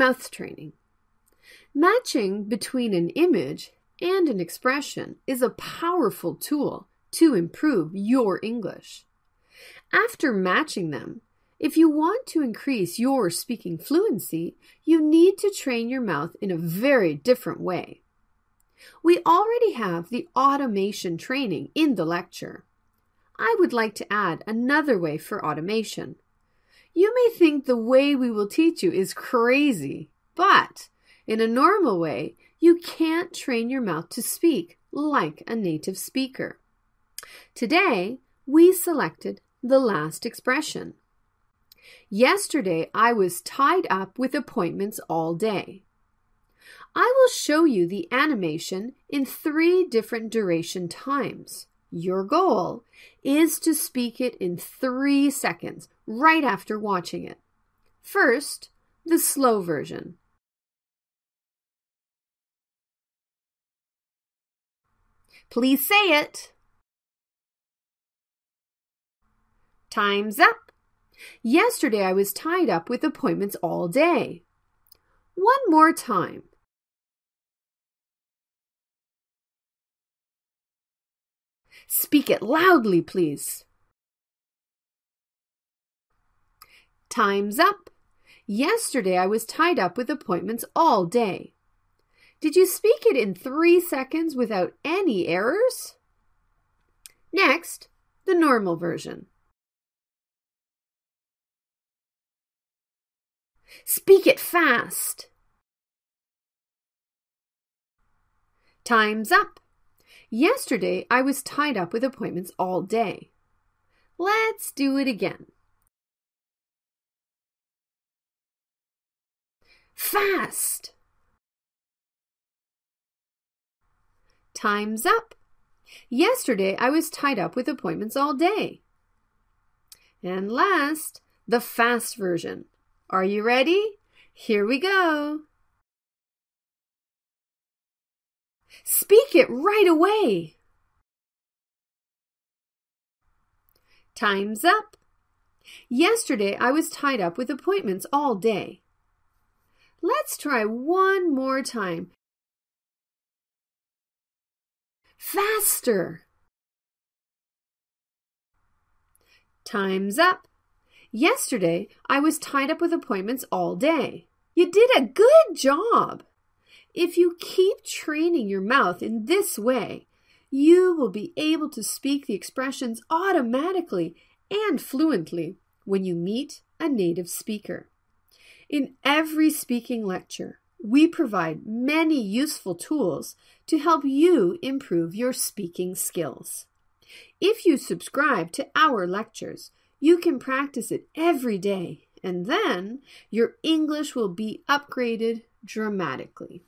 Mouth training. Matching between an image and an expression is a powerful tool to improve your English. After matching them, if you want to increase your speaking fluency, you need to train your mouth in a very different way. We already have the automation training in the lecture. I would like to add another way for automation. You may think the way we will teach you is crazy, but in a normal way, you can't train your mouth to speak like a native speaker. Today, we selected the last expression. Yesterday, I was tied up with appointments all day. I will show you the animation in three different duration times. Your goal is to speak it in three seconds right after watching it. First, the slow version. Please say it. Time's up. Yesterday I was tied up with appointments all day. One more time. Speak it loudly, please. Time's up. Yesterday I was tied up with appointments all day. Did you speak it in three seconds without any errors? Next, the normal version. Speak it fast. Time's up. Yesterday I was tied up with appointments all day. Let's do it again. Fast. Time's up. Yesterday I was tied up with appointments all day. And last, the fast version. Are you ready? Here we go. Speak it right away. Time's up. Yesterday I was tied up with appointments all day. Let's try one more time. Faster. Time's up. Yesterday, I was tied up with appointments all day. You did a good job. If you keep training your mouth in this way, you will be able to speak the expressions automatically and fluently when you meet a native speaker. In every speaking lecture, we provide many useful tools to help you improve your speaking skills. If you subscribe to our lectures, you can practice it every day, and then your English will be upgraded dramatically.